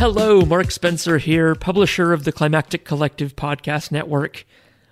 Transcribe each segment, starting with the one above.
Hello, Mark Spencer here, publisher of the Climactic Collective Podcast Network.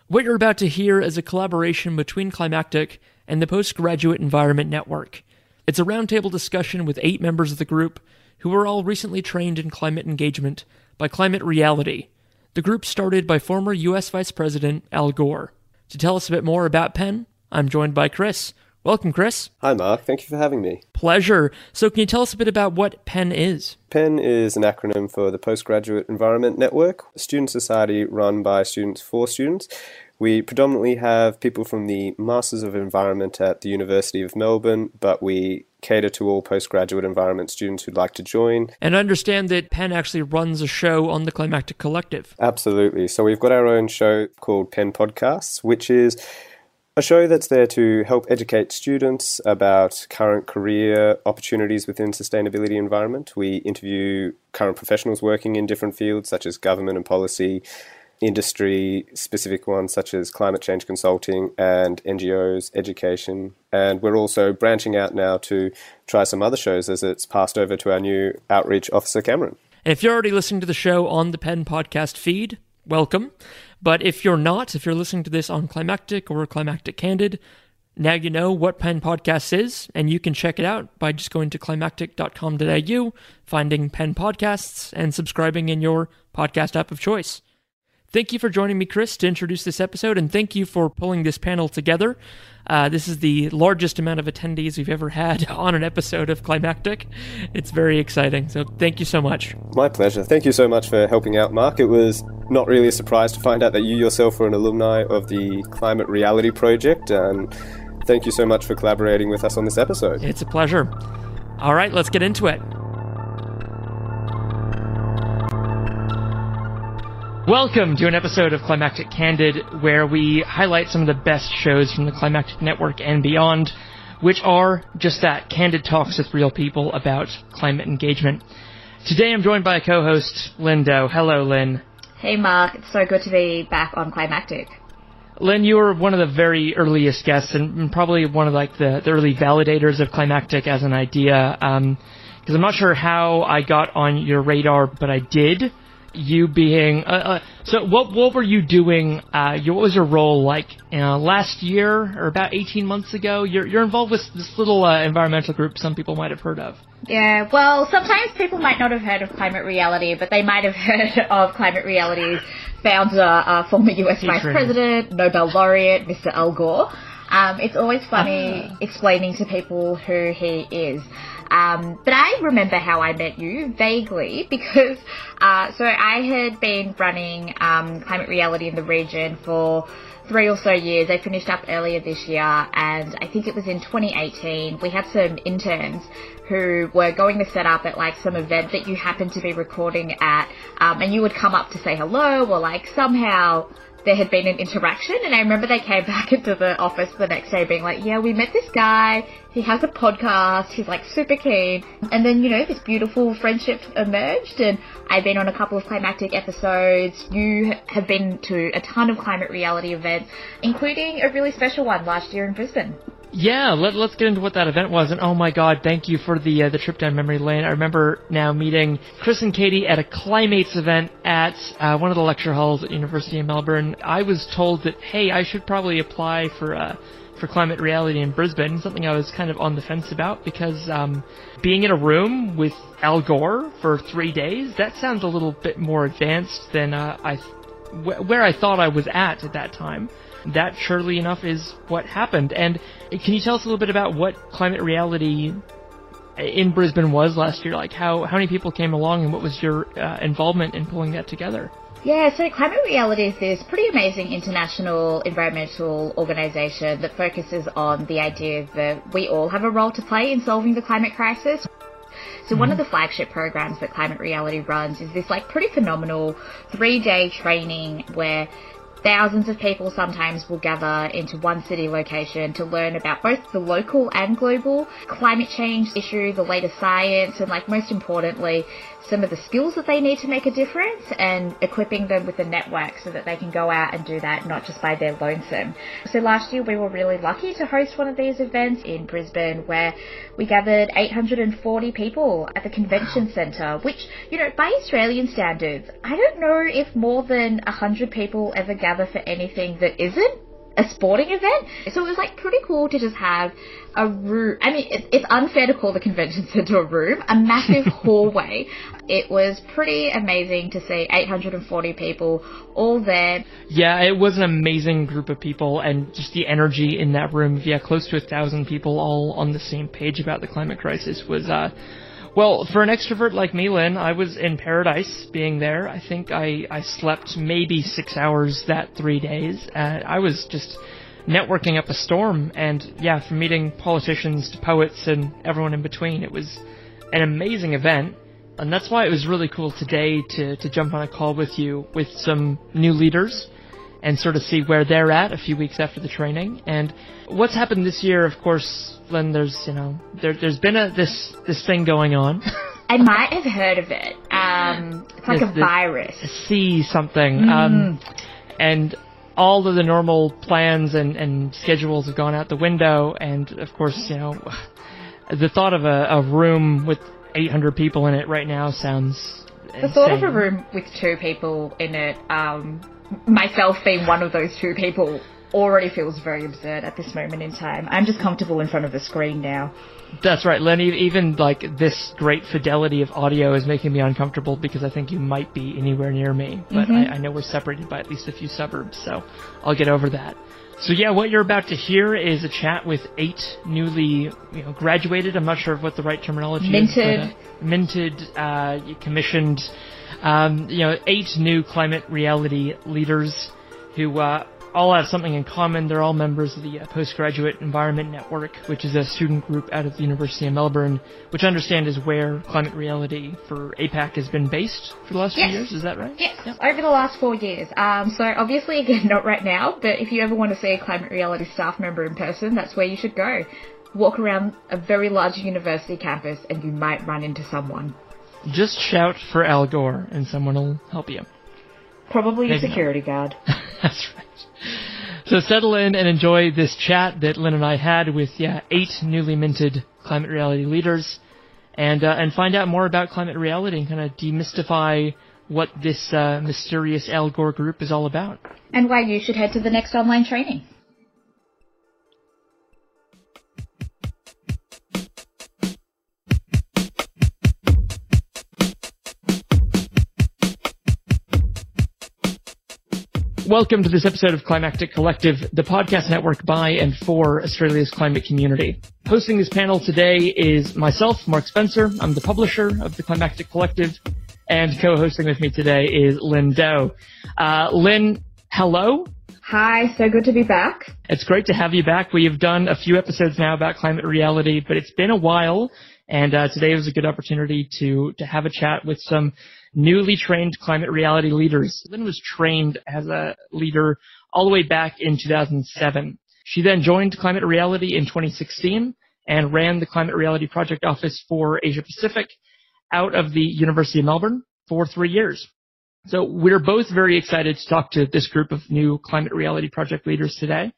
What you're about to hear is a collaboration between Climactic and the Postgraduate Environment Network. It's a roundtable discussion with eight members of the group who were all recently trained in climate engagement by Climate Reality, the group started by former U.S. Vice President Al Gore. To tell us a bit more about PEN, I'm joined by Chris. Welcome, Chris. Hi, Mark. Thank you for having me. Pleasure. So, can you tell us a bit about what PEN is? PEN is an acronym for the Postgraduate Environment Network, a student society run by students for students. We predominantly have people from the Masters of Environment at the University of Melbourne, but we cater to all postgraduate environment students who'd like to join. And I understand that PEN actually runs a show on the Climactic Collective. Absolutely. So we've got our own show called PEN Podcasts, which is a show that's there to help educate students about current career opportunities within sustainability environment. We interview current professionals working in different fields such as government and policy, industry specific ones such as climate change consulting and NGOs, education. And we're also branching out now to try some other shows as it's passed over to our new outreach officer, Cameron. And if you're already listening to the show on the PEN podcast feed, welcome. But if you're not, if you're listening to this on Climactic or Climactic Candid, now you know what PEN Podcasts is, and you can check it out by just going to climactic.com.au, finding PEN Podcasts, and subscribing in your podcast app of choice. Thank you for joining me, Chris, to introduce this episode, and thank you for pulling this panel together. Uh, this is the largest amount of attendees we've ever had on an episode of Climactic. It's very exciting, so thank you so much. My pleasure. Thank you so much for helping out, Mark. It was not really a surprise to find out that you yourself were an alumni of the Climate Reality Project, and thank you so much for collaborating with us on this episode. It's a pleasure. All right, let's get into it. Welcome to an episode of Climactic Candid, where we highlight some of the best shows from the Climactic Network and beyond, which are just that candid talks with real people about climate engagement. Today I'm joined by a co host, Linh Do. Hello, Linh. Hey, Mark. It's so good to be back on Climactic. Linh, you were one of the very earliest guests and probably one of like the, the early validators of climactic as an idea. Because um, I'm not sure how I got on your radar, but I did you being uh, uh, so what what were you doing uh, what was your role like uh, last year or about 18 months ago? You're you're involved with this little uh, environmental group some people might have heard of. Yeah well sometimes people might not have heard of climate reality but they might have heard of climate reality's founder uh, former US vice president Nobel laureate Mr Al Gore um, it's always funny ah. explaining to people who he is um, but I remember how I met you vaguely because uh, so I had been running um, climate reality in the region for three or so years. I finished up earlier this year, and I think it was in 2018. We had some interns who were going to set up at like some event that you happened to be recording at, um, and you would come up to say hello or like somehow there had been an interaction and I remember they came back into the office the next day being like, yeah, we met this guy. He has a podcast. He's like super keen. And then, you know, this beautiful friendship emerged and I've been on a couple of climactic episodes. You have been to a ton of climate reality events, including a really special one last year in Brisbane. Yeah, let, us get into what that event was. And oh my God, thank you for the uh, the trip down memory lane. I remember now meeting Chris and Katie at a Climates event at uh, one of the lecture halls at University of Melbourne. I was told that hey, I should probably apply for uh, for climate reality in Brisbane. Something I was kind of on the fence about because um, being in a room with Al Gore for three days that sounds a little bit more advanced than uh, I where I thought I was at at that time that surely enough is what happened. And can you tell us a little bit about what climate reality in Brisbane was last year? Like how how many people came along, and what was your uh, involvement in pulling that together? Yeah, so Climate Reality is this pretty amazing international environmental organisation that focuses on the idea that we all have a role to play in solving the climate crisis. So mm-hmm. one of the flagship programs that Climate Reality runs is this like pretty phenomenal three day training where thousands of people sometimes will gather into one city location to learn about both the local and global climate change issue, the latest science, and like most importantly, some of the skills that they need to make a difference and equipping them with a network so that they can go out and do that not just by their lonesome. So last year we were really lucky to host one of these events in Brisbane where we gathered 840 people at the convention centre, which, you know, by Australian standards, I don't know if more than 100 people ever gather for anything that isn't a sporting event. So it was like pretty cool to just have a room. I mean, it's unfair to call the convention center a room, a massive hallway. It was pretty amazing to see 840 people all there. Yeah, it was an amazing group of people, and just the energy in that room. Yeah, close to a thousand people all on the same page about the climate crisis was. Uh, well, for an extrovert like me, Linh, I was in paradise being there. I think I, I slept maybe six hours that three days. Uh, I was just networking up a storm, and yeah, from meeting politicians to poets and everyone in between, it was an amazing event. And that's why it was really cool today to, to jump on a call with you with some new leaders and sort of see where they're at a few weeks after the training. And what's happened this year, of course, Linh, there's you know there, has been a this this thing going on. I might have heard of it. Um, it's like a virus. See something. Mm. Um, and all of the normal plans and, and schedules have gone out the window. And of course, you know, the thought of a, a room with 800 people in it right now sounds. The thought of a room with two people in it um, myself being one of those two people already feels very absurd at this moment in time. I'm just comfortable in front of the screen now. That's right, Lenny. Even like this great fidelity of audio is making me uncomfortable because I think you might be anywhere near me, but mm-hmm. I, I know we're separated by at least a few suburbs, so I'll get over that. So yeah, what you're about to hear is a chat with eight newly, you know, graduated. I'm not sure of what the right terminology minted. is. Minted, minted, uh, commissioned um, you know, eight new climate reality leaders who uh, all have something in common. They're all members of the uh, Postgraduate Environment Network, which is a student group out of the University of Melbourne, which I understand is where climate reality for APAC has been based for the last yes. few years. Is that right? Yes, yep. over the last four years. Um, so obviously, again, not right now, but if you ever want to see a climate reality staff member in person, that's where you should go. Walk around a very large university campus and you might run into someone. Just shout for Al Gore and someone will help you. Probably a security guard. That's right. So settle in and enjoy this chat that Linh and I had with yeah eight newly minted climate reality leaders, and uh, and find out more about climate reality and kind of demystify what this uh, mysterious Al Gore group is all about. And why you should head to the next online training. Welcome to this episode of Climactic Collective, the podcast network by and for Australia's climate community. Hosting this panel today is myself, Mark Spencer. I'm the publisher of the Climactic Collective, and co-hosting with me today is Linh Do. Uh, Linh, hello. Hi, so good to be back. It's great to have you back. We have done a few episodes now about climate reality, but it's been a while, and uh, today was a good opportunity to to have a chat with some newly trained climate reality leaders. Linh was trained as a leader all the way back in 2007. She then joined Climate Reality in 2016 and ran the Climate Reality Project Office for Asia Pacific out of the University of Melbourne for three years. So we're both very excited to talk to this group of new Climate Reality Project leaders today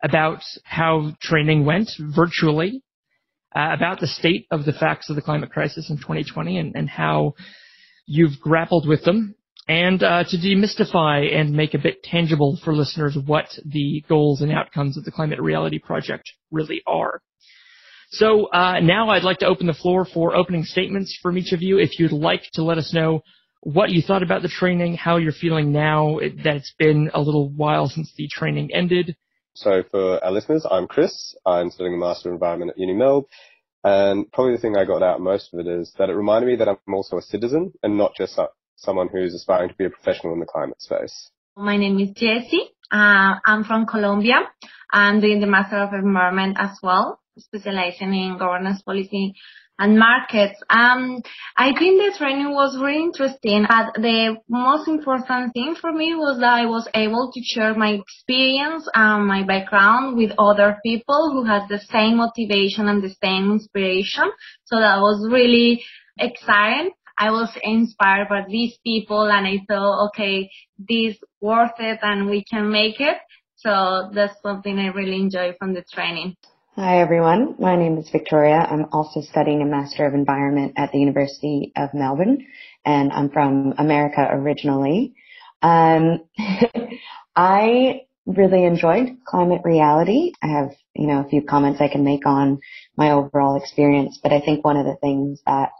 about how training went virtually, uh, about the state of the facts of the climate crisis in 2020 and, and how you've grappled with them, and uh, to demystify and make a bit tangible for listeners what the goals and outcomes of the Climate Reality Project really are. So uh, now I'd like to open the floor for opening statements from each of you. If you'd like to let us know what you thought about the training, how you're feeling now that it's been a little while since the training ended. So for our listeners, I'm Chris. I'm studying a Master of Environment at Uni Melb, and probably the thing I got out most of it is that it reminded me that I'm also a citizen and not just someone who's aspiring to be a professional in the climate space. My name is Jessie. Uh, I'm from Colombia. I'm doing the Master of Environment as well, specializing in governance policy and markets. Um, I think the training was really interesting, but the most important thing for me was that I was able to share my experience and my background with other people who had the same motivation and the same inspiration. So that was really exciting. I was inspired by these people and I thought, okay, this worth it and we can make it. So that's something I really enjoy from the training. Hi everyone, my name is Victoria. I'm also studying a Master of Environment at the University of Melbourne and I'm from America originally. Um, I really enjoyed climate reality. I have, you know, a few comments I can make on my overall experience, but I think one of the things that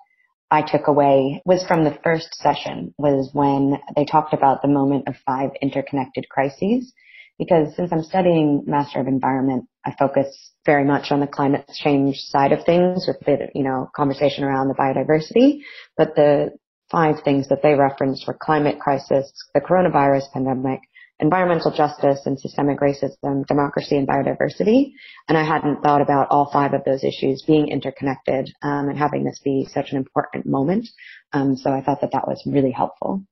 I took away was from the first session was when they talked about the moment of five interconnected crises. Because since I'm studying Master of Environment, I focus very much on the climate change side of things with the, you know, conversation around the biodiversity. But the five things that they referenced were climate crisis, the coronavirus pandemic, environmental justice and systemic racism, democracy and biodiversity. And I hadn't thought about all five of those issues being interconnected um, and having this be such an important moment. Um, so I thought that that was really helpful.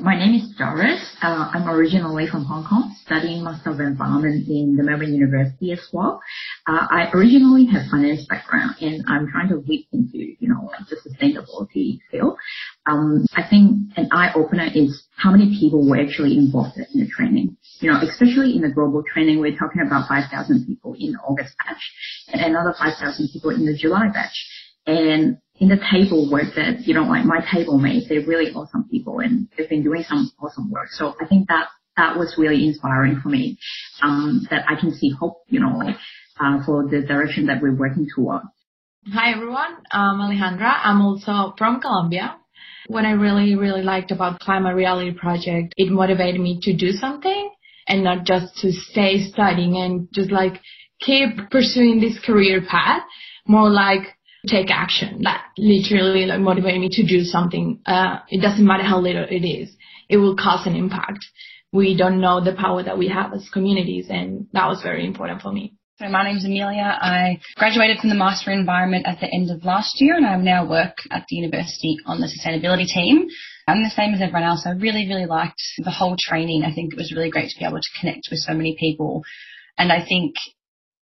My name is Doris. Uh, I'm originally from Hong Kong, studying Master of Environment in the Melbourne University as well. Uh, I originally have finance background and I'm trying to leap into, you know, like the sustainability field. Um, I think an eye opener is how many people were actually involved in the training. You know, especially in the global training, we're talking about 5,000 people in the August batch and another 5,000 people in the July batch. And in the table work that, you know, like my table mates, they're really awesome people and they've been doing some awesome work. So I think that that was really inspiring for me, um, that I can see hope, you know, uh, for the direction that we're working toward. Hi everyone, I'm Alejandra. I'm also from Colombia. What I really, really liked about Climate Reality Project, it motivated me to do something and not just to stay studying and just like keep pursuing this career path, more like take action. That literally like motivated me to do something. Uh, it doesn't matter how little it is. It will cause an impact. We don't know the power that we have as communities and that was very important for me. So my name is Amelia. I graduated from the Master Environment at the end of last year and I now work at the university on the sustainability team. I'm the same as everyone else. I really, really liked the whole training. I think it was really great to be able to connect with so many people. And I think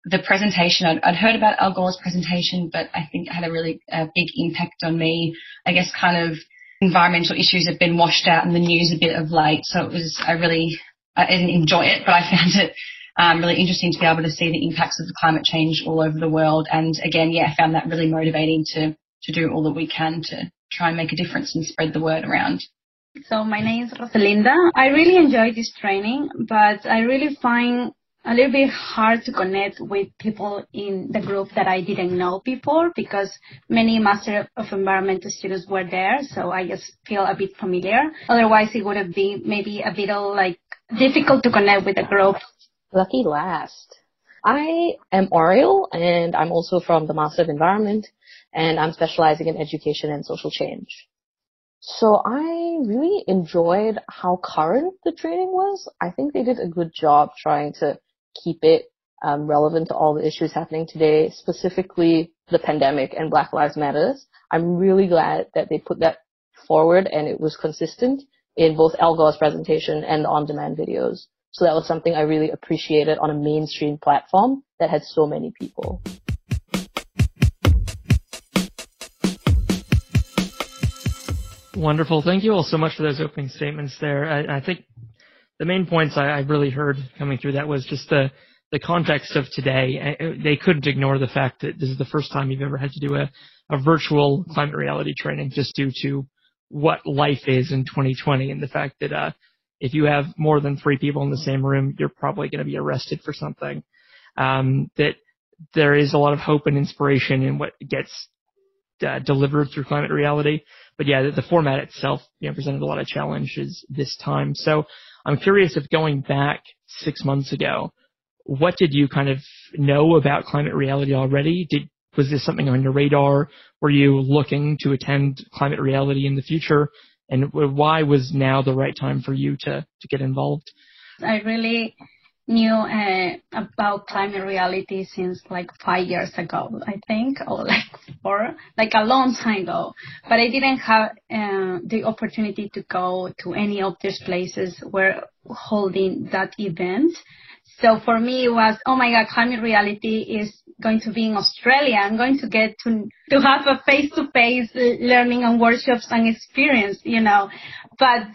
the presentation, I'd, I'd, heard about Al Gore's presentation, but I think it had a really uh, big impact on me. I guess kind of environmental issues have been washed out in the news a bit of late, so it was, I really, I didn't enjoy it, but I found it um, really interesting to be able to see the impacts of the climate change all over the world. And again, yeah, I found that really motivating to, to do all that we can to try and make a difference and spread the word around. So my name is Rosalinda. I really enjoyed this training, but I really find a little bit hard to connect with people in the group that I didn't know before because many Master of Environmental students were there, so I just feel a bit familiar. Otherwise, it would have been maybe a bit like difficult to connect with the group. Lucky last. I am Oriel, and I'm also from the Master of Environment, and I'm specializing in education and social change. So I really enjoyed how current the training was. I think they did a good job trying to keep it um, relevant to all the issues happening today, specifically the pandemic and Black Lives Matters. I'm really glad that they put that forward and it was consistent in both Al Gore's presentation and the on-demand videos. So that was something I really appreciated on a mainstream platform that had so many people. Wonderful. Thank you all so much for those opening statements there. I, I think the main points I, I, really heard coming through that was just the the context of today. They couldn't ignore the fact that this is the first time you've ever had to do a, a virtual climate reality training just due to what life is in 2020 and the fact that uh, if you have more than three people in the same room, you're probably going to be arrested for something. Um, that there is a lot of hope and inspiration in what gets uh, delivered through climate reality. But yeah, the, the format itself you know, presented a lot of challenges this time. So I'm curious if going back six months ago, what did you kind of know about climate reality already? Did was this something on your radar? Were you looking to attend climate reality in the future? And why was now the right time for you to, to get involved? I really knew uh, about climate reality since like five years ago, I think, or like before, like a long time ago, but I didn't have uh, the opportunity to go to any of these places where holding that event. So for me, it was, oh my God, climate reality is going to be in Australia. I'm going to get to, to have a face-to-face learning and workshops and experience, you know. But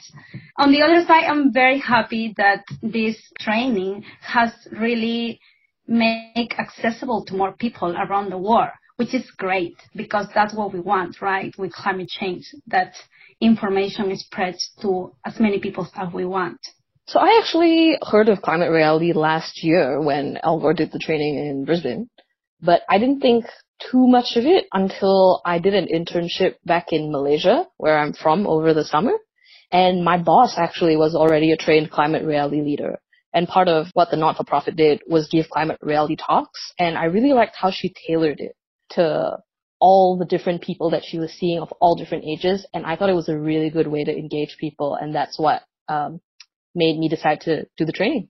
on the other side, I'm very happy that this training has really make accessible to more people around the world, which is great because that's what we want, right? With climate change, that information is spread to as many people as we want. So I actually heard of climate reality last year when Al Gore did the training in Brisbane, but I didn't think too much of it until I did an internship back in Malaysia, where I'm from over the summer. And my boss actually was already a trained climate reality leader. And part of what the not-for-profit did was give climate reality talks. And I really liked how she tailored it to all the different people that she was seeing of all different ages. And I thought it was a really good way to engage people. And that's what um, made me decide to do the training.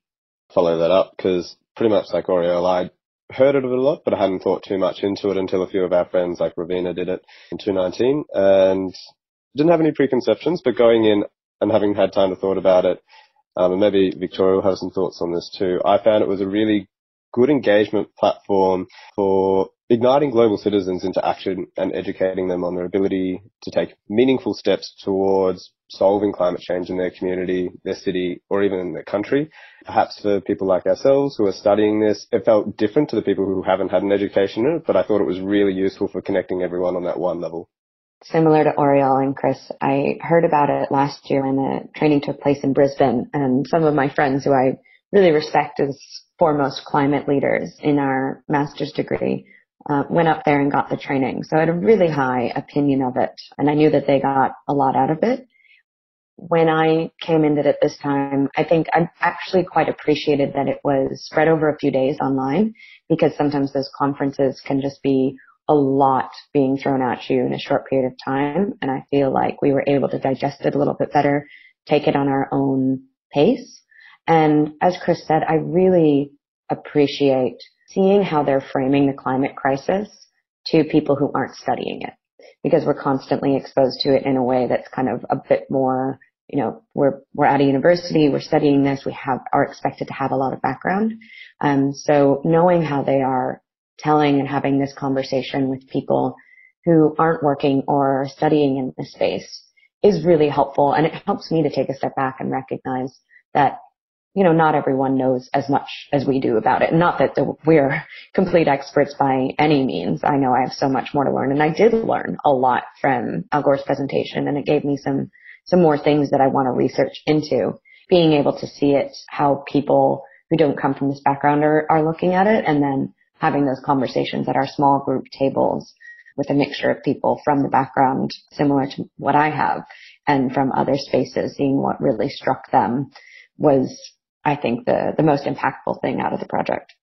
Follow that up because pretty much like Oriel, I heard of it a lot, but I hadn't thought too much into it until a few of our friends like Ravina did it in 2019 and didn't have any preconceptions, but going in and having had time to thought about it, um, and maybe Victoria will have some thoughts on this too. I found it was a really good engagement platform for igniting global citizens into action and educating them on their ability to take meaningful steps towards solving climate change in their community, their city, or even in their country. Perhaps for people like ourselves who are studying this, it felt different to the people who haven't had an education in it, but I thought it was really useful for connecting everyone on that one level. Similar to Oriel and Chris, I heard about it last year when the training took place in Brisbane and some of my friends who I really respect as foremost climate leaders in our master's degree uh, went up there and got the training. So I had a really high opinion of it and I knew that they got a lot out of it. When I came into it this time, I think I actually quite appreciated that it was spread over a few days online because sometimes those conferences can just be a lot being thrown at you in a short period of time. And I feel like we were able to digest it a little bit better, take it on our own pace. And as Chris said, I really appreciate seeing how they're framing the climate crisis to people who aren't studying it because we're constantly exposed to it in a way that's kind of a bit more, you know, we're, we're at a university, we're studying this, we have, are expected to have a lot of background. Um, so knowing how they are telling and having this conversation with people who aren't working or studying in this space is really helpful. And it helps me to take a step back and recognize that, you know, not everyone knows as much as we do about it. Not that we're complete experts by any means. I know I have so much more to learn and I did learn a lot from Al Gore's presentation and it gave me some, some more things that I want to research into. Being able to see it, how people who don't come from this background are, are looking at it and then having those conversations at our small group tables with a mixture of people from the background similar to what I have and from other spaces, seeing what really struck them was, I think, the, the most impactful thing out of the project.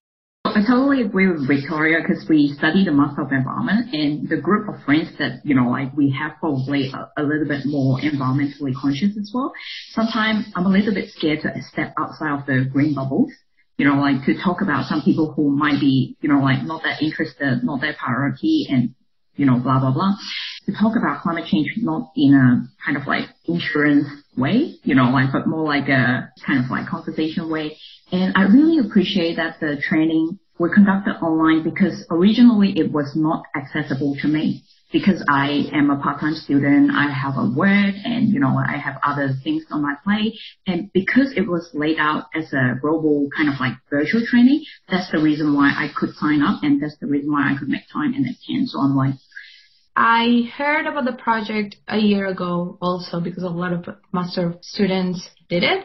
I totally agree with Victoria because we study the master of environment and the group of friends that, you know, like we have probably a, a, little bit more environmentally conscious as well. Sometimes I'm a little bit scared to step outside of the green bubbles you know, like to talk about some people who might be, you know, like not that interested, not that priority and, you know, blah, blah, blah. To talk about climate change not in a kind of like insurance way, you know, like, but more like a kind of like conversation way. And I really appreciate that the training were conducted online because originally it was not accessible to me because I am a part-time student, I have a work and, you know, I have other things on my plate. And because it was laid out as a global kind of like virtual training, that's the reason why I could sign up and that's the reason why I could make time and attend. So I'm like, I heard about the project a year ago also because a lot of master students did it.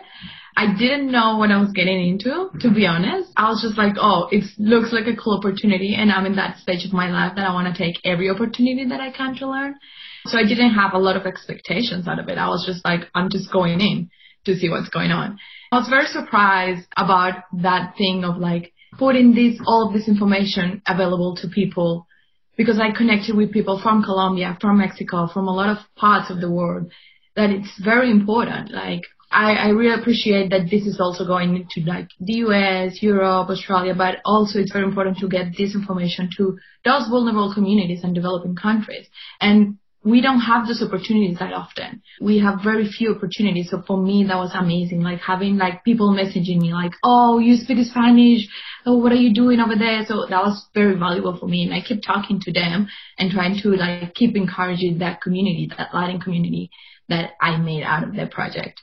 I didn't know what I was getting into, to be honest. I was just like, oh, it looks like a cool opportunity and I'm in that stage of my life that I want to take every opportunity that I can to learn. So I didn't have a lot of expectations out of it. I was just like, I'm just going in to see what's going on. I was very surprised about that thing of like putting this, all of this information available to people because I connected with people from Colombia, from Mexico, from a lot of parts of the world that it's very important. Like I, I really appreciate that this is also going to like the US, Europe, Australia, but also it's very important to get this information to those vulnerable communities and developing countries. And we don't have those opportunities that often. We have very few opportunities. So for me, that was amazing. Like having like people messaging me like, oh, you speak Spanish. Oh, what are you doing over there? So that was very valuable for me. And I kept talking to them and trying to like keep encouraging that community, that Latin community that I made out of that project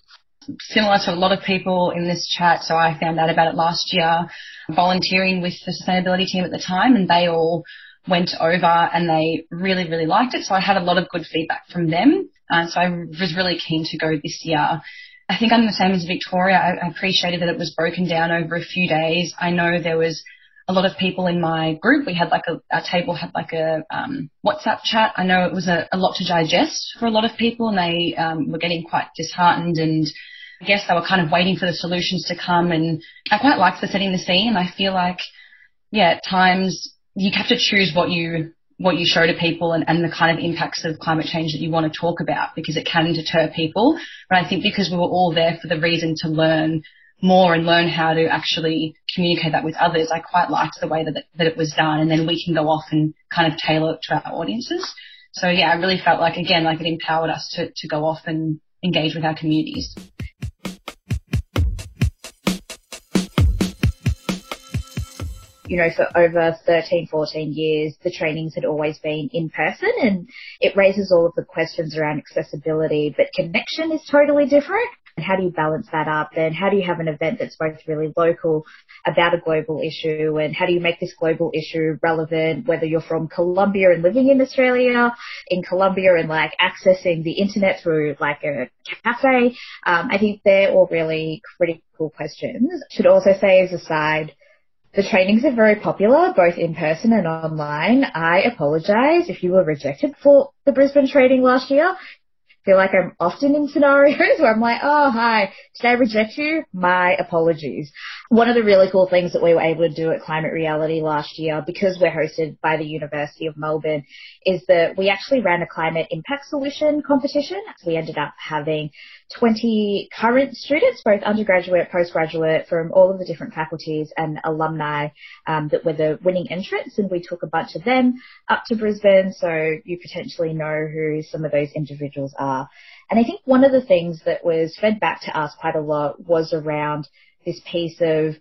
similar to a lot of people in this chat, so I found out about it last year, volunteering with the sustainability team at the time, and they all went over and they really, really liked it. So I had a lot of good feedback from them. Uh, so I was really keen to go this year. I think I'm the same as Victoria. I, appreciated that it was broken down over a few days. I know there was a lot of people in my group. We had like a, our table had like a um, WhatsApp chat. I know it was a, a, lot to digest for a lot of people, and they um, were getting quite disheartened. And I guess they were kind of waiting for the solutions to come. And I quite liked the setting the scene. I feel like, yeah, at times you have to choose what you what you show to people and, and the kind of impacts of climate change that you want to talk about because it can deter people. But I think because we were all there for the reason to learn more and learn how to actually communicate that with others, I quite liked the way that it, that it was done. And then we can go off and kind of tailor it to our audiences. So yeah, I really felt like again, like it empowered us to, to go off and engage with our communities. You know, for over 13, 14 years, the trainings had always been in person and it raises all of the questions around accessibility, but connection is totally different. And how do you balance that up? And how do you have an event that's both really local about a global issue? And how do you make this global issue relevant, whether you're from Colombia and living in Australia, in Colombia and like accessing the internet through like a cafe? Um, I think they're all really critical questions. Should also say as a side, the trainings are very popular, both in person and online. I apologise if you were rejected for the Brisbane training last year feel like I'm often in scenarios where I'm like, oh, hi, did I reject you? My apologies. One of the really cool things that we were able to do at Climate Reality last year, because we're hosted by the University of Melbourne, is that we actually ran a climate impact solution competition. We ended up having 20 current students, both undergraduate, postgraduate, from all of the different faculties and alumni um, that were the winning entrants, and we took a bunch of them up to Brisbane, so you potentially know who some of those individuals are. And I think one of the things that was fed back to us quite a lot was around this piece of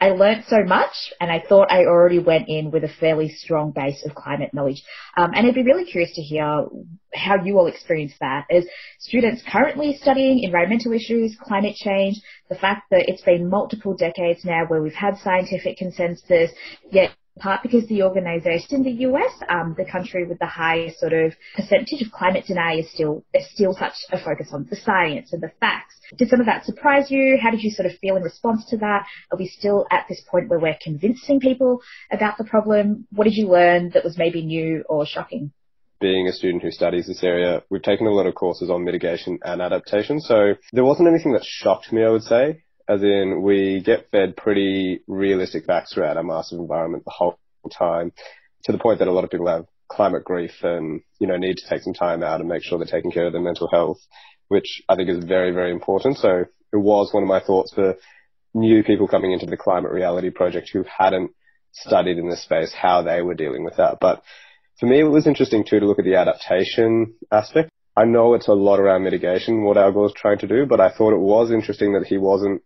I learnt so much and I thought I already went in with a fairly strong base of climate knowledge. Um, and I'd be really curious to hear how you all experience that as students currently studying environmental issues, climate change, the fact that it's been multiple decades now where we've had scientific consensus, yet part because the organisation the US, um, the country with the highest sort of percentage of climate denial is still, there's still such a focus on the science and the facts. Did some of that surprise you? How did you sort of feel in response to that? Are we still at this point where we're convincing people about the problem? What did you learn that was maybe new or shocking? being a student who studies this area, we've taken a lot of courses on mitigation and adaptation. So there wasn't anything that shocked me, I would say as in we get fed pretty realistic facts throughout our massive Environment the whole time, to the point that a lot of people have climate grief and, you know, need to take some time out and make sure they're taking care of their mental health, which I think is very, very important. So it was one of my thoughts for new people coming into the climate reality project who hadn't studied in this space, how they were dealing with that. But for me, it was interesting too to look at the adaptation aspect. I know it's a lot around mitigation, what Al Gore's trying to do, but I thought it was interesting that he wasn't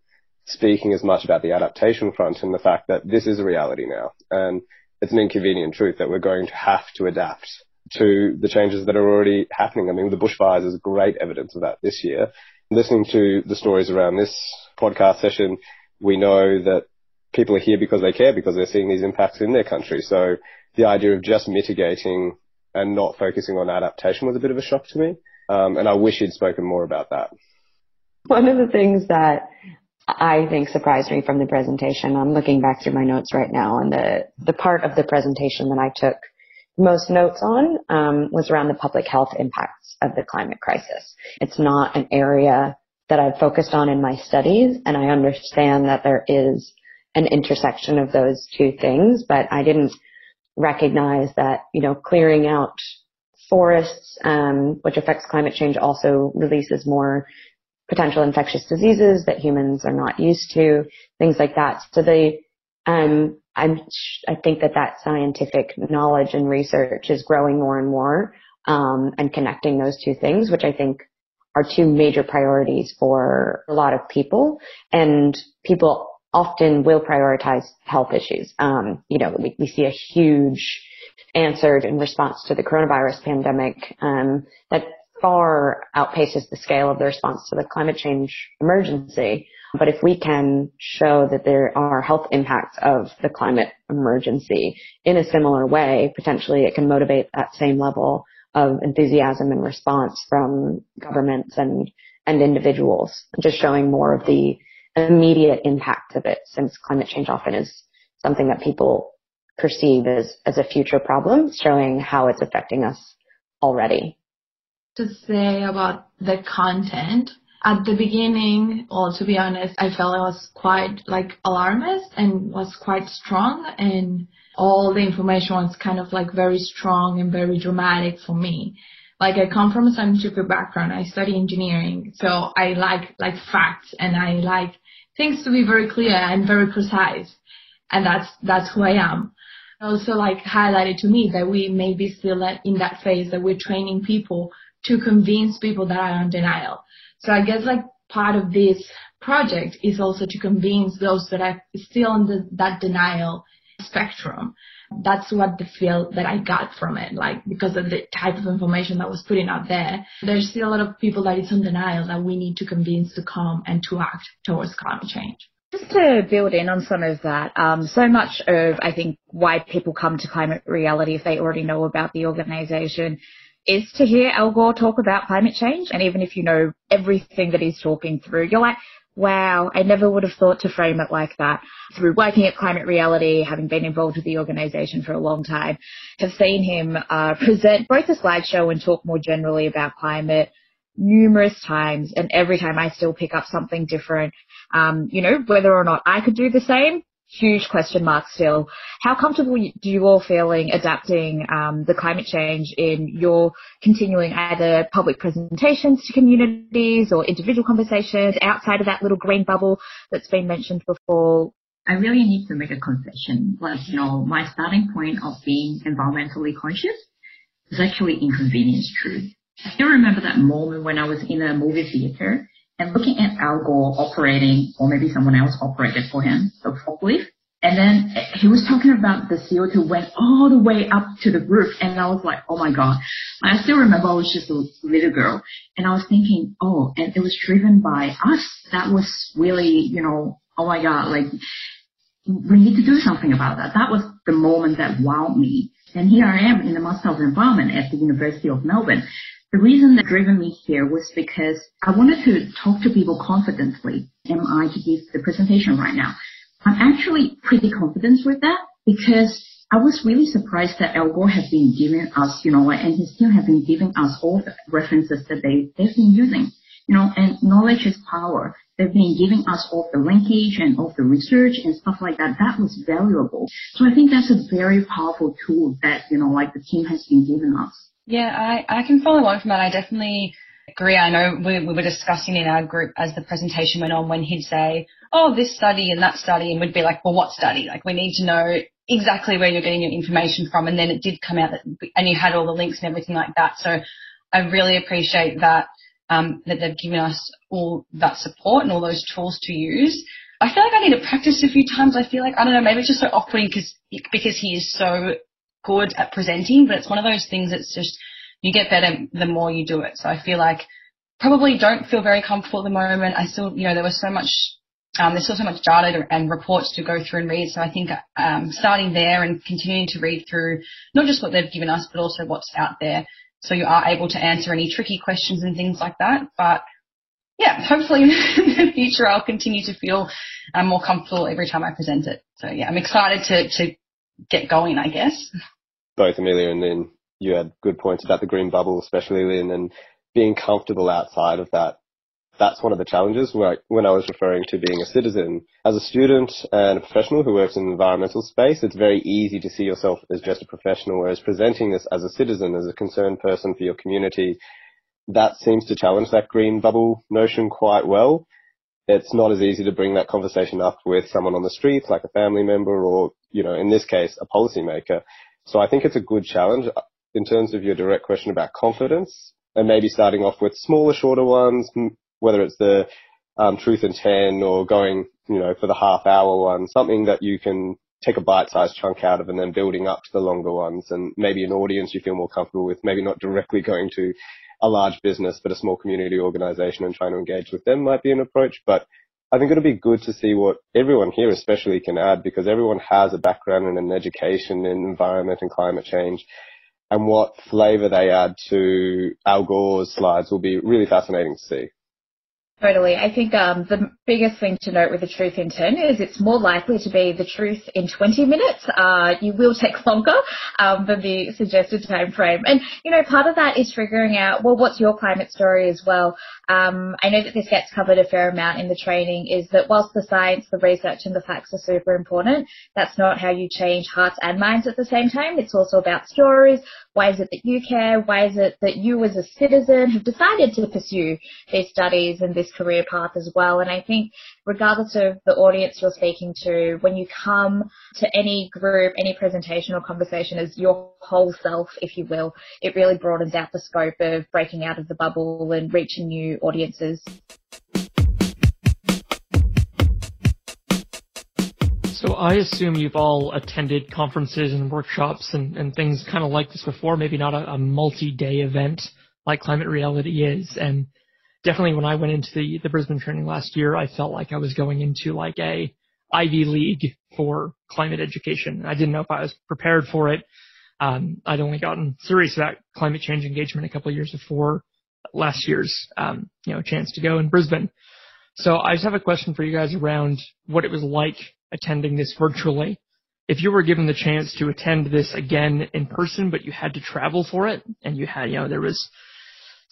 speaking as much about the adaptation front and the fact that this is a reality now. And it's an inconvenient truth that we're going to have to adapt to the changes that are already happening. I mean, the bushfires is great evidence of that this year. Listening to the stories around this podcast session, we know that people are here because they care, because they're seeing these impacts in their country. So the idea of just mitigating and not focusing on adaptation was a bit of a shock to me. Um, and I wish he'd spoken more about that. One of the things that I think surprised me from the presentation. I'm looking back through my notes right now, and the the part of the presentation that I took most notes on um, was around the public health impacts of the climate crisis. It's not an area that I've focused on in my studies, and I understand that there is an intersection of those two things, but I didn't recognize that you know clearing out forests, um, which affects climate change, also releases more potential infectious diseases that humans are not used to, things like that. So they, um, I'm, I think that that scientific knowledge and research is growing more and more, um, and connecting those two things, which I think are two major priorities for a lot of people. And people often will prioritize health issues. Um, you know, we, we see a huge answer in response to the coronavirus pandemic um, that far outpaces the scale of the response to the climate change emergency. But if we can show that there are health impacts of the climate emergency in a similar way, potentially it can motivate that same level of enthusiasm and response from governments and, and individuals, just showing more of the immediate impact of it since climate change often is something that people perceive as, as a future problem, showing how it's affecting us already. To say about the content, at the beginning, or to be honest, I felt it was quite like alarmist and was quite strong and all the information was kind of like very strong and very dramatic for me. Like I come from a scientific background. I study engineering. So I like, like facts and I like things to be very clear and very precise. And that's, that's who I am. Also like highlighted to me that we may be still in that phase that we're training people to convince people that are in denial. So I guess like part of this project is also to convince those that are still in the, that denial spectrum. That's what the feel that I got from it, like because of the type of information that was putting out there. There's still a lot of people that is in denial that we need to convince to come and to act towards climate change. Just to build in on some of that, um, so much of I think why people come to climate reality if they already know about the organisation is to hear Al Gore talk about climate change. And even if you know everything that he's talking through, you're like, wow, I never would have thought to frame it like that. Through working at Climate Reality, having been involved with the organisation for a long time, have seen him uh, present both a slideshow and talk more generally about climate numerous times. And every time I still pick up something different. Um, you know, whether or not I could do the same, huge question mark still. How comfortable do you all feeling adapting um, the climate change in your continuing either public presentations to communities or individual conversations outside of that little green bubble that's been mentioned before? I really need to make a confession. Like, you know, my starting point of being environmentally conscious is actually inconvenience truth. I still remember that moment when I was in a movie theater and looking at Al Gore operating, or maybe someone else operated for him, the forklift. And then he was talking about the CO2 went all the way up to the roof. And I was like, oh my God. I still remember I was just a little girl. And I was thinking, oh, and it was driven by us. That was really, you know, oh my God, like we need to do something about that. That was the moment that wowed me. And here I am in the Master of Environment at the University of Melbourne. The reason that driven me here was because I wanted to talk to people confidently. Am I to give the presentation right now? I'm actually pretty confident with that because I was really surprised that Al Gore has been giving us, you know, and his team have been giving us all the references that they, they've been using. You know, and knowledge is power. They've been giving us all the linkage and all the research and stuff like that. That was valuable. So I think that's a very powerful tool that, you know, like the team has been giving us. Yeah, I, I can follow on from that. I definitely agree. I know we, we were discussing in our group as the presentation went on when he'd say, oh, this study and that study, and we'd be like, well, what study? Like, we need to know exactly where you're getting your information from. And then it did come out that, and you had all the links and everything like that. So I really appreciate that, um, that they've given us all that support and all those tools to use. I feel like I need to practice a few times. I feel like, I don't know, maybe it's just so off-putting because, because he is so good at presenting, but it's one of those things that's just, you get better the more you do it. So I feel like probably don't feel very comfortable at the moment. I still, you know, there was so much, um, there's still so much data and reports to go through and read. So I think, um, starting there and continuing to read through not just what they've given us, but also what's out there. So you are able to answer any tricky questions and things like that. But yeah, hopefully in the future I'll continue to feel um, more comfortable every time I present it. So yeah, I'm excited to, to get going, I guess. Both Amelia and Linh, you had good points about the green bubble, especially Linh, and being comfortable outside of that. That's one of the challenges when I was referring to being a citizen. As a student and a professional who works in the environmental space, it's very easy to see yourself as just a professional, whereas presenting this as a citizen, as a concerned person for your community, that seems to challenge that green bubble notion quite well. It's not as easy to bring that conversation up with someone on the street, like a family member or, you know, in this case, a policymaker. So I think it's a good challenge in terms of your direct question about confidence and maybe starting off with smaller, shorter ones, whether it's the um, truth in 10 or going, you know, for the half hour one, something that you can take a bite-sized chunk out of and then building up to the longer ones and maybe an audience you feel more comfortable with, maybe not directly going to a large business, but a small community organization and trying to engage with them might be an approach. But I think it'll be good to see what everyone here especially can add because everyone has a background in an education in environment and climate change. And what flavor they add to Al Gore's slides will be really fascinating to see. Totally. I think um, the biggest thing to note with the truth in 10 is it's more likely to be the truth in 20 minutes. Uh, you will take longer um, than the suggested time frame. And, you know, part of that is figuring out, well, what's your climate story as well? Um, I know that this gets covered a fair amount in the training is that whilst the science, the research and the facts are super important, that's not how you change hearts and minds at the same time. It's also about stories. Why is it that you care? Why is it that you as a citizen have decided to pursue these studies and this career path as well. And I think regardless of the audience you're speaking to, when you come to any group, any presentation or conversation as your whole self, if you will, it really broadens out the scope of breaking out of the bubble and reaching new audiences. So I assume you've all attended conferences and workshops and, and things kind of like this before, maybe not a, a multi-day event like Climate Reality is. And definitely when I went into the, the Brisbane training last year, I felt like I was going into like a Ivy League for climate education. I didn't know if I was prepared for it. Um, I'd only gotten serious about climate change engagement a couple of years before last year's, um, you know, chance to go in Brisbane. So I just have a question for you guys around what it was like attending this virtually. If you were given the chance to attend this again in person, but you had to travel for it, and you had, you know, there was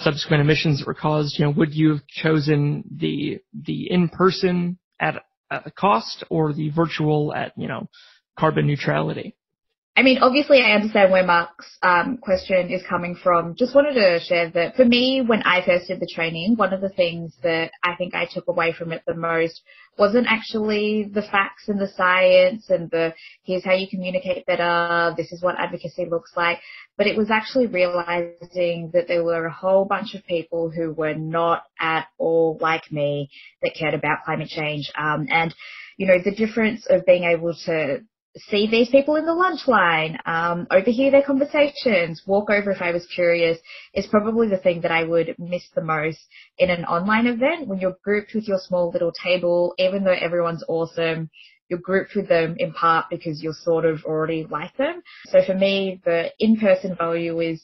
subsequent emissions that were caused, you know, would you have chosen the the in-person at a cost or the virtual at, you know, carbon neutrality? I mean, obviously, I understand where Mark's um, question is coming from. Just wanted to share that for me, when I first did the training, one of the things that I think I took away from it the most wasn't actually the facts and the science and the here's how you communicate better, this is what advocacy looks like, but it was actually realizing that there were a whole bunch of people who were not at all like me that cared about climate change. Um, and you know, the difference of being able to see these people in the lunch line, um, overhear their conversations, walk over if I was curious, is probably the thing that I would miss the most in an online event when you're grouped with your small little table, even though everyone's awesome. You're grouped with them in part because you're sort of already like them. So for me, the in-person value is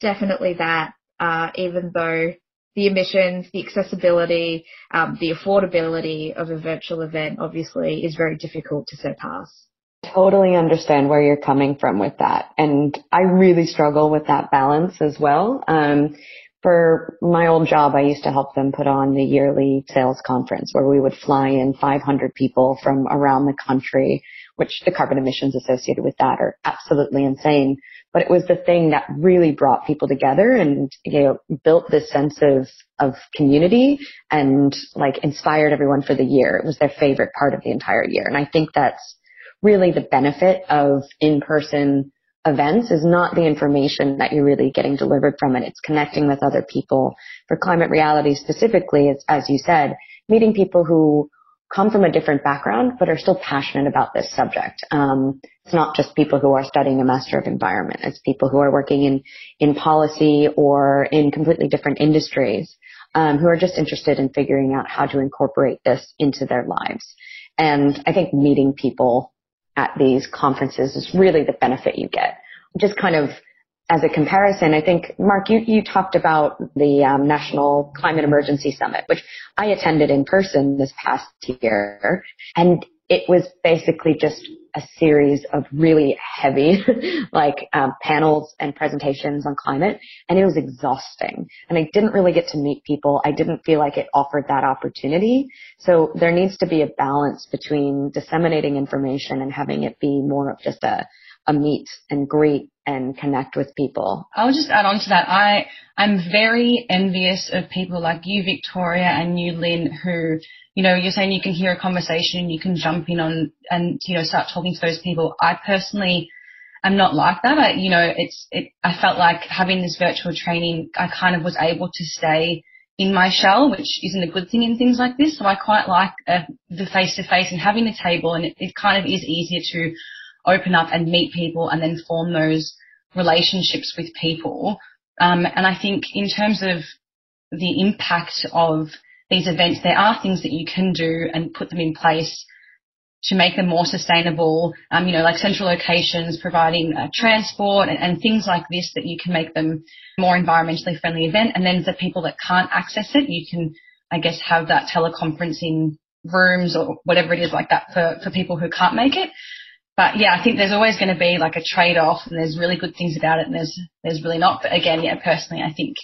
definitely that, uh, even though the emissions, the accessibility, um, the affordability of a virtual event obviously is very difficult to surpass totally understand where you're coming from with that. And I really struggle with that balance as well. Um, for my old job, I used to help them put on the yearly sales conference where we would fly in 500 people from around the country, which the carbon emissions associated with that are absolutely insane. But it was the thing that really brought people together and, you know, built this sense of, of community and like inspired everyone for the year. It was their favorite part of the entire year. And I think that's really the benefit of in-person events is not the information that you're really getting delivered from it. It's connecting with other people. For climate reality specifically, it's, as you said, meeting people who come from a different background but are still passionate about this subject. Um, it's not just people who are studying a Master of Environment. It's people who are working in, in policy or in completely different industries um, who are just interested in figuring out how to incorporate this into their lives. And I think meeting people at these conferences is really the benefit you get. Just kind of as a comparison, I think, Mark, you, you talked about the um, National Climate Emergency Summit, which I attended in person this past year. And it was basically just a series of really heavy, like, um, panels and presentations on climate. And it was exhausting. And I didn't really get to meet people. I didn't feel like it offered that opportunity. So there needs to be a balance between disseminating information and having it be more of just a, a meet and greet and connect with people. I'll just add on to that. I, I'm very envious of people like you, Victoria, and you, Linh, who, you know, you're saying you can hear a conversation, you can jump in on and, you know, start talking to those people. I personally am not like that. I, you know, it's, it, I felt like having this virtual training, I kind of was able to stay in my shell, which isn't a good thing in things like this. So I quite like uh, the face to face and having a table, and it, it kind of is easier to open up and meet people and then form those relationships with people. Um, and I think in terms of the impact of these events, there are things that you can do and put them in place to make them more sustainable, um, you know, like central locations, providing uh, transport and, and, things like this that you can make them more environmentally friendly event. And then for people that can't access it, you can, I guess, have that teleconferencing rooms or whatever it is like that for, for people who can't make it. But yeah, I think there's always going to be like a trade-off and there's really good things about it and there's, there's really not. But again, yeah, personally, I think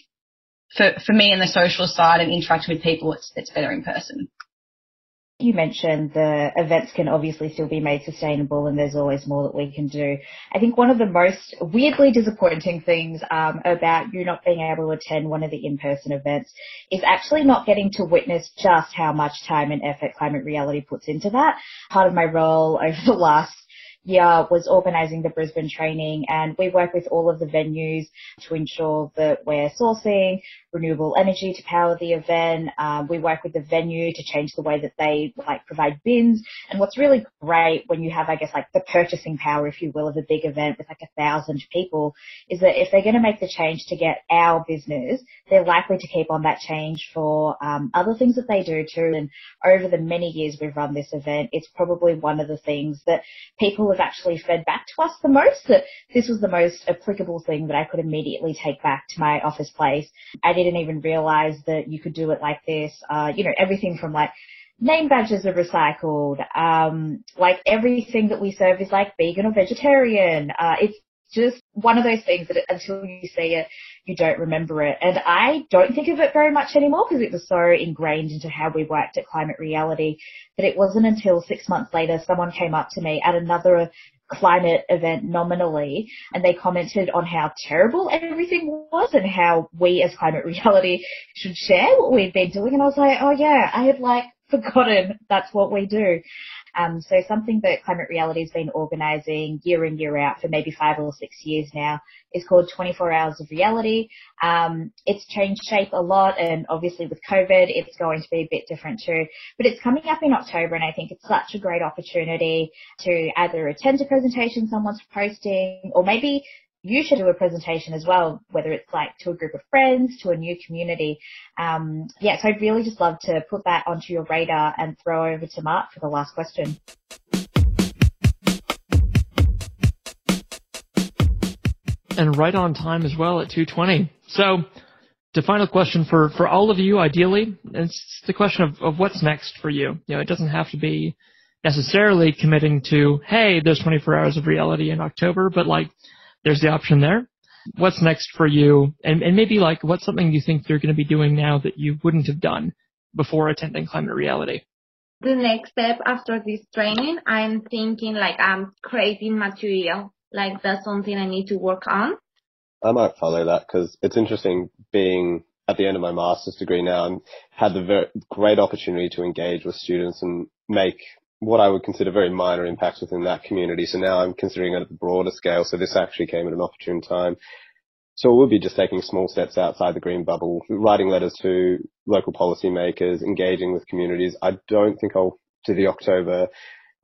for, for me and the social side and interacting with people, it's, it's better in person. You mentioned the events can obviously still be made sustainable and there's always more that we can do. I think one of the most weirdly disappointing things um, about you not being able to attend one of the in-person events is actually not getting to witness just how much time and effort Climate Reality puts into that. Part of my role over the last year was organising the Brisbane training and we work with all of the venues to ensure that we're sourcing renewable energy to power the event. Um, we work with the venue to change the way that they like provide bins. And what's really great when you have, I guess, like the purchasing power, if you will, of a big event with like a thousand people is that if they're going to make the change to get our business, they're likely to keep on that change for um, other things that they do too. And over the many years we've run this event, it's probably one of the things that people have actually fed back to us the most, that this was the most applicable thing that I could immediately take back to my office place. I did didn't even realize that you could do it like this. Uh, you know, everything from like name badges are recycled. Um, like everything that we serve is like vegan or vegetarian. Uh, it's just one of those things that until you see it, you don't remember it. And I don't think of it very much anymore because it was so ingrained into how we worked at Climate Reality that it wasn't until six months later someone came up to me at another climate event nominally and they commented on how terrible everything was and how we as climate reality should share what we've been doing and I was like, oh yeah, I had like forgotten that's what we do. Um, so something that Climate Reality has been organising year in, year out for maybe five or six years now is called 24 Hours of Reality. Um, it's changed shape a lot and obviously with COVID it's going to be a bit different too. But it's coming up in October and I think it's such a great opportunity to either attend a presentation someone's posting or maybe you should do a presentation as well, whether it's like to a group of friends, to a new community. Um, yeah, so I'd really just love to put that onto your radar and throw over to Mark for the last question. And right on time as well at 220. So, the final question for, for all of you, ideally, it's the question of, of what's next for you. You know, it doesn't have to be necessarily committing to, hey, there's 24 hours of reality in October, but like, there's the option there. What's next for you? And, and maybe like what's something you think you're going to be doing now that you wouldn't have done before attending Climate Reality? The next step after this training, I'm thinking like I'm creating material. Like that's something I need to work on. I might follow that because it's interesting being at the end of my master's degree now and had the very great opportunity to engage with students and make what I would consider very minor impacts within that community. So now I'm considering it at the broader scale. So this actually came at an opportune time. So we'll be just taking small steps outside the green bubble, writing letters to local policymakers, engaging with communities. I don't think I'll do the October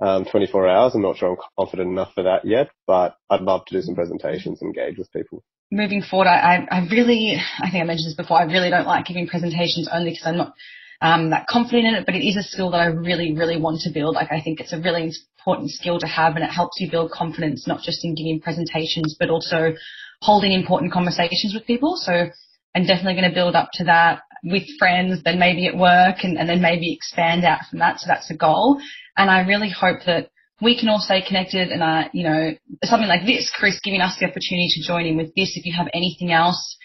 um, 24 hours. I'm not sure I'm confident enough for that yet, but I'd love to do some presentations and engage with people. Moving forward, I, I really, I think I mentioned this before, I really don't like giving presentations only because I'm not um, that confident in it, but it is a skill that I really, really want to build. Like I think it's a really important skill to have and it helps you build confidence, not just in giving presentations, but also holding important conversations with people. So I'm definitely going to build up to that with friends, then maybe at work and, and then maybe expand out from that. So that's a goal. And I really hope that we can all stay connected and, uh, you know, something like this, Chris, giving us the opportunity to join in with this. If you have anything else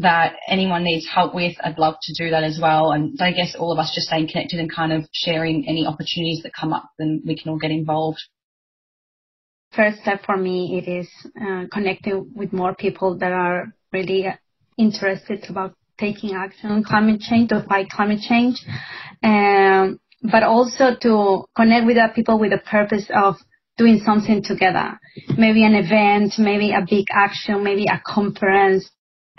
that anyone needs help with, I'd love to do that as well. And I guess all of us just staying connected and kind of sharing any opportunities that come up, then we can all get involved. first step for me, it is uh, connecting with more people that are really interested about taking action on climate change, to fight climate change, um, but also to connect with the people with the purpose of doing something together. Maybe an event, maybe a big action, maybe a conference.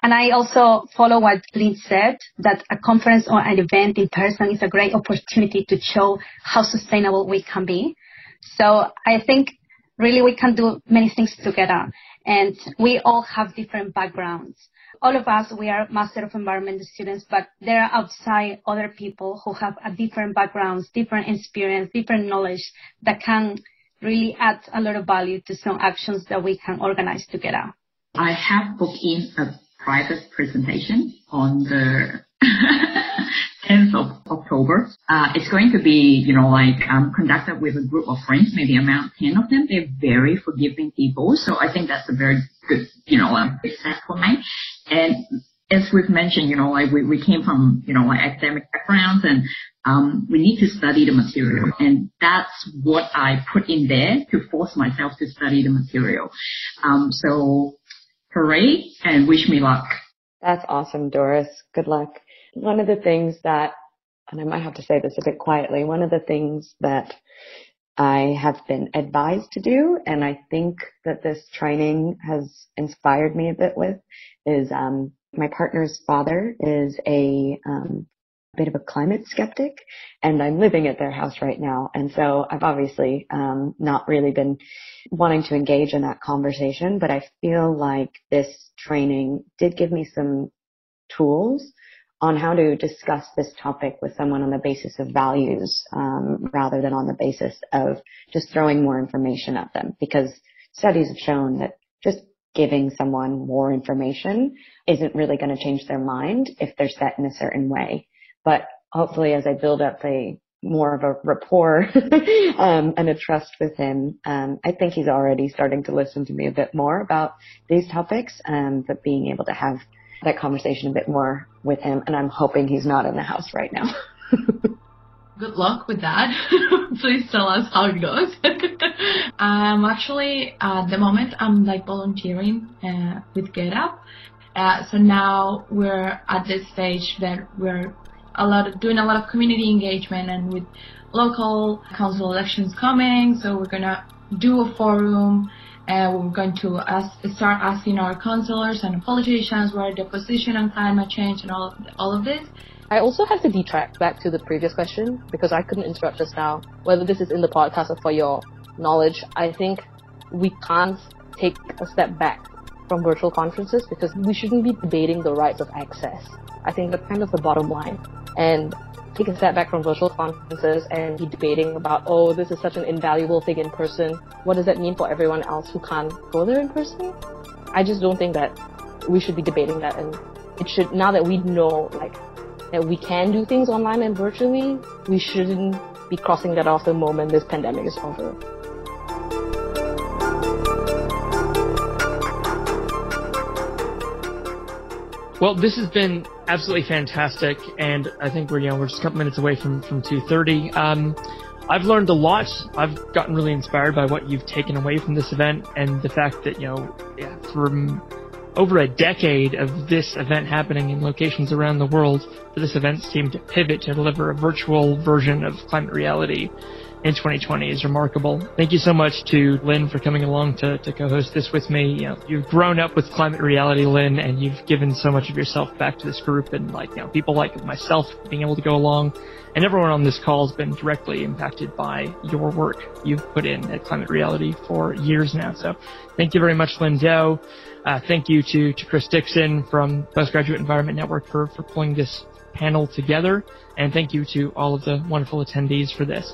And I also follow what Linh said, that a conference or an event in person is a great opportunity to show how sustainable we can be. So I think really we can do many things together and we all have different backgrounds. All of us, we are Master of Environment students, but there are outside other people who have a different backgrounds, different experience, different knowledge that can really add a lot of value to some actions that we can organize together. I have booked in a private presentation on the 10th of October. Uh, it's going to be, you know, like um, conducted with a group of friends, maybe around 10 of them. They're very forgiving people. So I think that's a very good, you know, um, step for me. And as we've mentioned, you know, like we, we came from, you know, like academic backgrounds and um, we need to study the material. And that's what I put in there to force myself to study the material. Um, so hooray and wish me luck. That's awesome, Doris. Good luck. One of the things that, and I might have to say this a bit quietly, one of the things that I have been advised to do, and I think that this training has inspired me a bit with, is um, my partner's father is a um, bit of a climate skeptic and I'm living at their house right now. And so I've obviously um, not really been wanting to engage in that conversation, but I feel like this training did give me some tools on how to discuss this topic with someone on the basis of values um, rather than on the basis of just throwing more information at them because studies have shown that just giving someone more information isn't really going to change their mind if they're set in a certain way. But hopefully as I build up a more of a rapport um, and a trust with him. Um, I think he's already starting to listen to me a bit more about these topics, um, but being able to have that conversation a bit more with him, and I'm hoping he's not in the house right now. Good luck with that. Please tell us how it goes. I'm actually at the moment I'm like volunteering uh, with GetUp. Uh, so now we're at this stage that we're a lot of, doing a lot of community engagement and with local council elections coming. So we're gonna do a forum. and we're going to ask, start asking our councillors and politicians what their position on climate change and all of, all of this. I also have to detract back to the previous question because I couldn't interrupt just now. Whether this is in the podcast or for your knowledge, I think we can't take a step back from virtual conferences because we shouldn't be debating the rights of access. I think that's kind of the bottom line. And take a step back from virtual conferences and be debating about, oh, this is such an invaluable thing in person. What does that mean for everyone else who can't go there in person? I just don't think that we should be debating that and it should, now that we know, like, that we can do things online and virtually, we shouldn't be crossing that off the moment this pandemic is over. Well, this has been absolutely fantastic, and I think we're you know we're just a couple minutes away from from 2:30. Um, I've learned a lot. I've gotten really inspired by what you've taken away from this event, and the fact that you know yeah, from over a decade of this event happening in locations around the world, this event team to pivot to deliver a virtual version of climate reality in 2020 is remarkable. Thank you so much to Linh for coming along to, to co-host this with me. You know, you've grown up with climate reality, Linh, and you've given so much of yourself back to this group and like, you know, people like myself being able to go along and everyone on this call has been directly impacted by your work you've put in at Climate Reality for years now. So thank you very much, Linh Do. Uh, thank you to, to Chris Dixon from Postgraduate Environment Network for, for pulling this panel together. And thank you to all of the wonderful attendees for this.